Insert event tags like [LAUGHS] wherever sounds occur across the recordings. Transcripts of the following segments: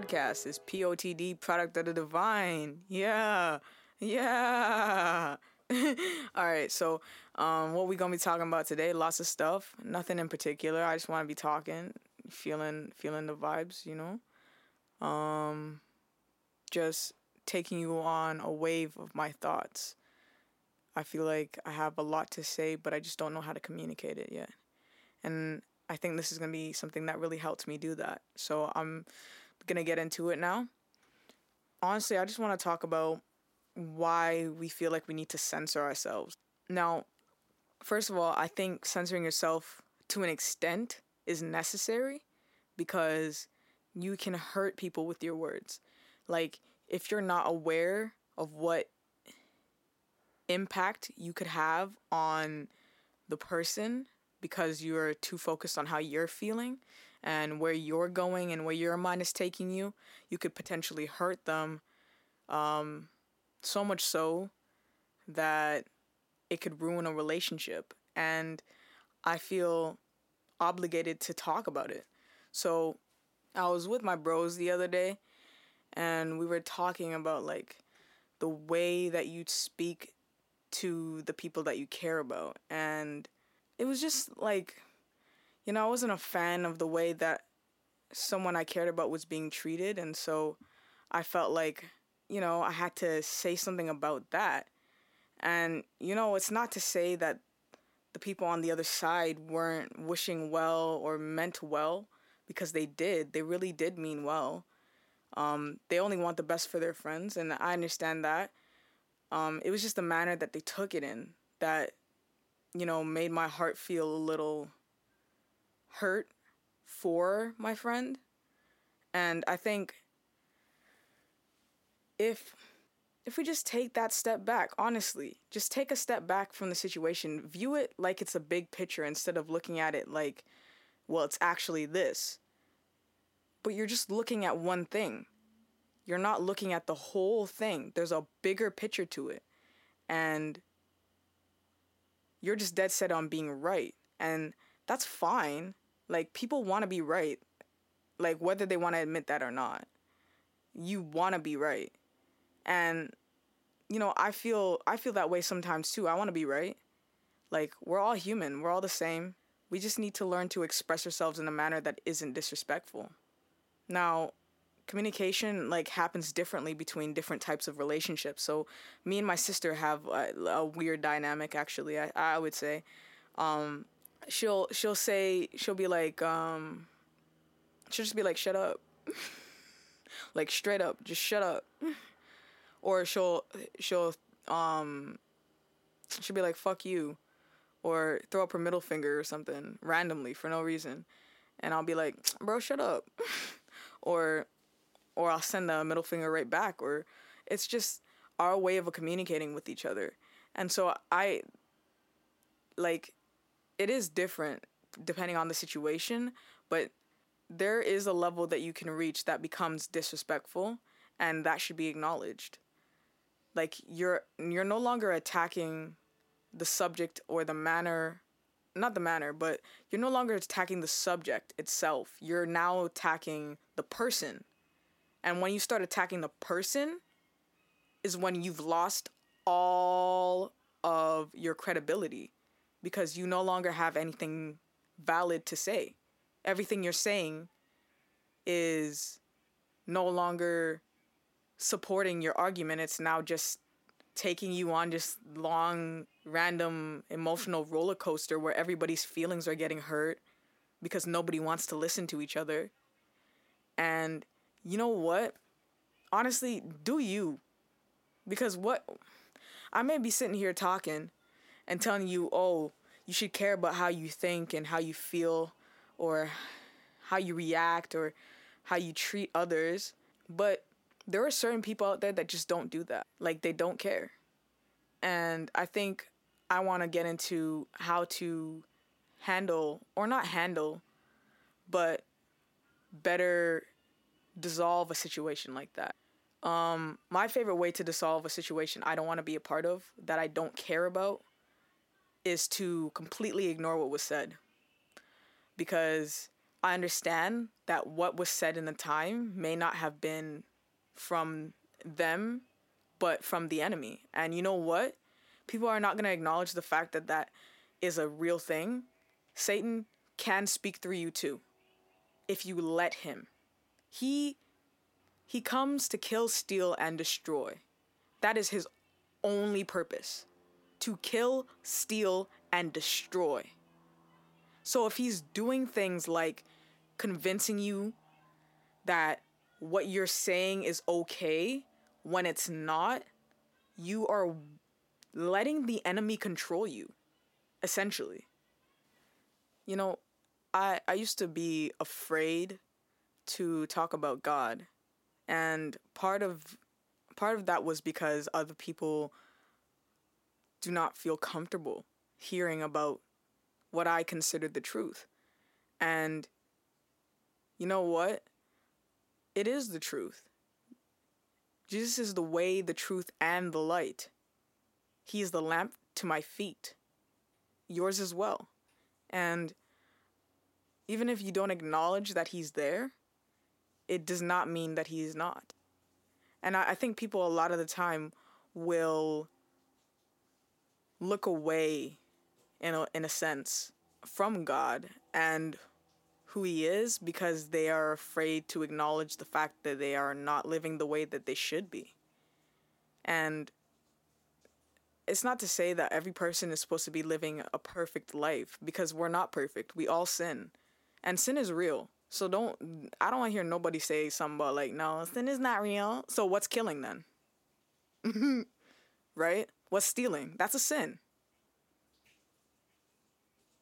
podcast is POTD, product of the divine. Yeah, yeah. [LAUGHS] All right, so um, what we gonna be talking about today? Lots of stuff. Nothing in particular. I just want to be talking, feeling, feeling the vibes. You know, um, just taking you on a wave of my thoughts. I feel like I have a lot to say, but I just don't know how to communicate it yet. And I think this is to be something that really helps me do that. So I'm to get into it now. Honestly, I just want to talk about why we feel like we need to censor ourselves. Now, first of all, I think censoring yourself to an extent is necessary because you can hurt people with your words. Like, if you're not aware of what impact you could have on the person because you're too focused on how you're feeling and where you're going and where your mind is taking you, you could potentially hurt them um, so much so that it could ruin a relationship. And I feel obligated to talk about it. So I was with my bros the other day and we were talking about like the way that you speak to the people that you care about. And it was just like, you know, I wasn't a fan of the way that someone I cared about was being treated. And so I felt like, you know, I had to say something about that. And, you know, it's not to say that the people on the other side weren't wishing well or meant well because they did. They really did mean well. Um, they only want the best for their friends, and I understand that. Um, it was just the manner that they took it in that you know, made my heart feel a little hurt for my friend. And I think if if we just take that step back, honestly, just take a step back from the situation, view it like it's a big picture instead of looking at it like, well, it's actually this. But you're just looking at one thing. You're not looking at the whole thing. There's a bigger picture to it. And you're just dead set on being right. And that's fine. Like, people want to be right. Like, whether they want to admit that or not. You want to be right. And, you know, I feel I feel that way sometimes too. I want to be right. Like, we're all human. We're all the same. We just need to learn to express ourselves in a manner that isn't disrespectful. Now, communication like happens differently between different types of relationships. So me and my sister have a, a weird dynamic actually. I I would say, um, she'll she'll say she'll be like um, she'll just be like shut up, [LAUGHS] like straight up just shut up, [LAUGHS] or she'll she'll um she'll be like fuck you, or throw up her middle finger or something randomly for no reason, and I'll be like bro shut up, [LAUGHS] or or I'll send the middle finger right back. Or it's just our way of communicating with each other. And so I like it is different depending on the situation, but there is a level that you can reach that becomes disrespectful and that should be acknowledged. Like you're you're no longer attacking the subject or the manner not the manner, but you're no longer attacking the subject itself. You're now attacking the person and when you start attacking the person, is when you've lost all of your credibility because you no longer have anything valid to say. Everything you're saying is no longer supporting your argument. It's now just taking you on just long, random emotional roller coaster where everybody's feelings are getting hurt because nobody wants to listen to each other. And you know what? Honestly, do you. Because what I may be sitting here talking and telling you, oh, you should care about how you think and how you feel or how you react or how you treat others. But there are certain people out there that just don't do that. Like they don't care. And I think I want to get into how to handle, or not handle, but better dissolve a situation like that. Um, my favorite way to dissolve a situation I don't want to be a part of, that I don't care about, is to completely ignore what was said. Because I understand that what was said in the time may not have been from them, but from the enemy. And you know what? People are not going to acknowledge the fact that that is a real thing. Satan can speak through you too if you let him. He he comes to kill, steal and destroy. That is his only purpose. To kill, steal and destroy. So if he's doing things like convincing you that what you're saying is okay when it's not, you are letting the enemy control you, essentially. You know, I I used to be afraid to talk about God. And part of part of that was because other people do not feel comfortable hearing about what I considered the truth. And you know what? It is the truth. Jesus is the way, the truth, and the light. He is the lamp to my feet. Yours as well. And even if you don't acknowledge that He's there, it does not mean that He is not. And I, I think people a lot of the time will look away in a, in a sense from God and who he is because they are afraid to acknowledge the fact that they are not living the way that they should be. And it's not to say that every person is supposed to be living a perfect life because we're not perfect. We all sin. And sin is real. So don't I don't want to hear nobody say something about like no, sin is not real. So what's killing then? [LAUGHS] right? What's stealing? That's a sin.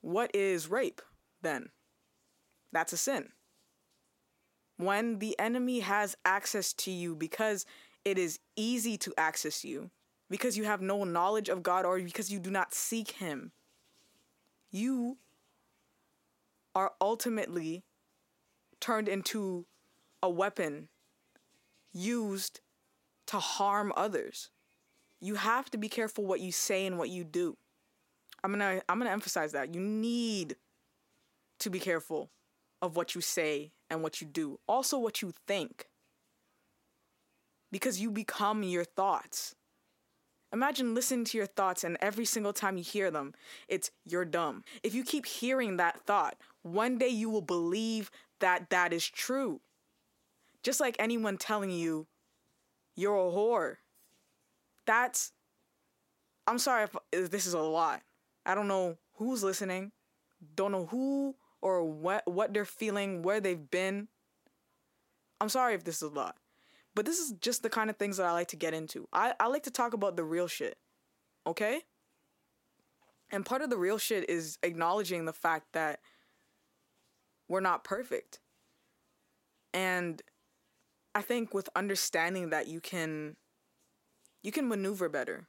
What is rape then? That's a sin. When the enemy has access to you because it is easy to access you, because you have no knowledge of God or because you do not seek Him, you are ultimately turned into a weapon used to harm others. You have to be careful what you say and what you do. I'm going to I'm going to emphasize that. You need to be careful of what you say and what you do. Also what you think. Because you become your thoughts. Imagine listening to your thoughts and every single time you hear them, it's you're dumb. If you keep hearing that thought, one day you will believe that that is true. Just like anyone telling you you're a whore. That's I'm sorry if this is a lot. I don't know who's listening, don't know who or what what they're feeling, where they've been. I'm sorry if this is a lot. But this is just the kind of things that I like to get into. I, I like to talk about the real shit. Okay? And part of the real shit is acknowledging the fact that we're not perfect. And I think with understanding that you can you can maneuver better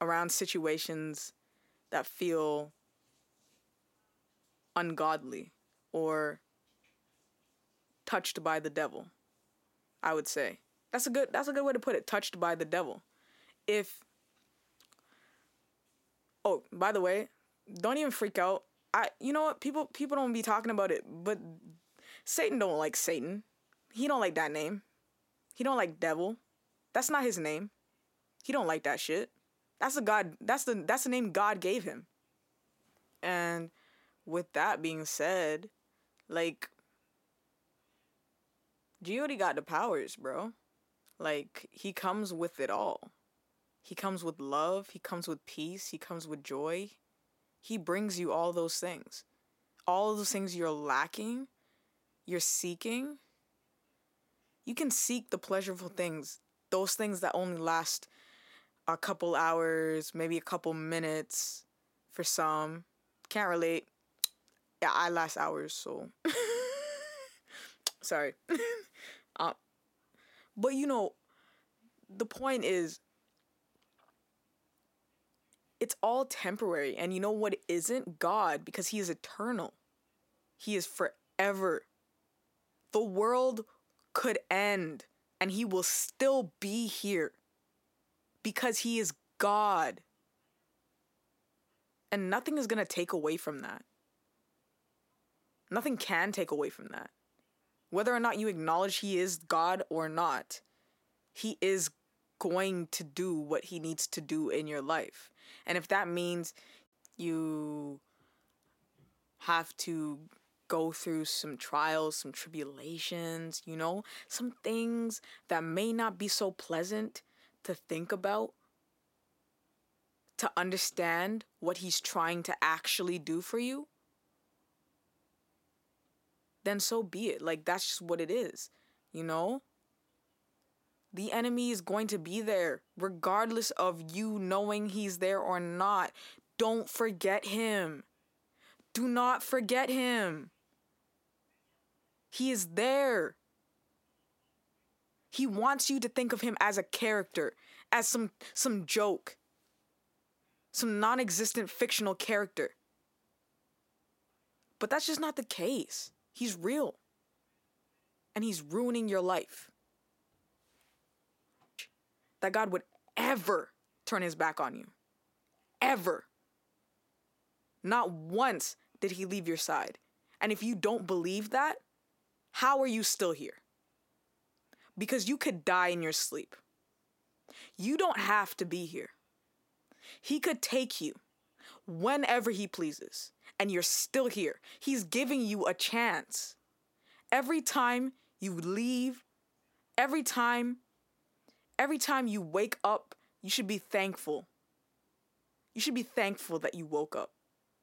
around situations that feel ungodly or touched by the devil. I would say. That's a good that's a good way to put it, touched by the devil. If Oh, by the way, don't even freak out. I you know what? People people don't be talking about it, but Satan don't like Satan. He don't like that name. He don't like devil. That's not his name. He don't like that shit. That's the God. That's the that's the name God gave him. And with that being said, like G already got the powers, bro. Like he comes with it all. He comes with love, he comes with peace, he comes with joy. He brings you all those things. All those things you're lacking, you're seeking. You can seek the pleasurable things, those things that only last a couple hours, maybe a couple minutes for some. Can't relate. Yeah, I last hours, so [LAUGHS] sorry. [LAUGHS] um, but you know, the point is it's all temporary. And you know what isn't? God, because He is eternal. He is forever. The world could end and He will still be here because he is God. And nothing is going to take away from that. Nothing can take away from that. Whether or not you acknowledge he is God or not, he is going to do what he needs to do in your life. And if that means you have to go through some trials, some tribulations, you know, some things that may not be so pleasant to think about, to understand what he's trying to actually do for you, then so be it. Like, that's just what it is, you know? The enemy is going to be there, regardless of you knowing he's there or not. Don't forget him. Do not forget him. He is there. He wants you to think of him as a character, as some some joke, some non-existent fictional character. But that's just not the case. He's real. And he's ruining your life. That God would ever turn his back on you. Ever. Not once did he leave your side. And if you don't believe that, how are you still here? Because you could die in your sleep. You don't have to be here. He could take you whenever he pleases, and you're still here. He's giving you a chance. Every time you leave, every time, every time you wake up, you should be thankful. You should be thankful that you woke up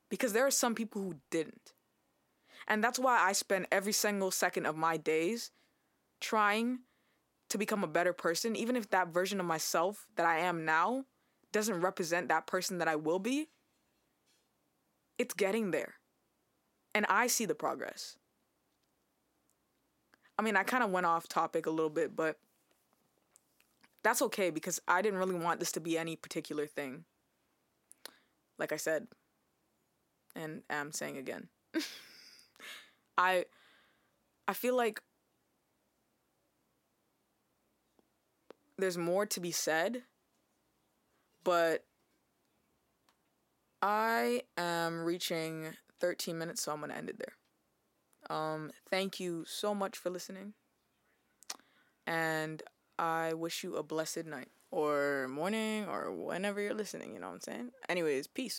because there are some people who didn't. And that's why I spend every single second of my days trying to become a better person, even if that version of myself that I am now doesn't represent that person that I will be. It's getting there. And I see the progress. I mean, I kind of went off topic a little bit, but that's okay because I didn't really want this to be any particular thing. Like I said, and am saying again. [LAUGHS] I I feel like there's more to be said, but I am reaching 13 minutes, so I'm gonna end it there. Um, thank you so much for listening, and I wish you a blessed night or morning or whenever you're listening. You know what I'm saying? Anyways, peace.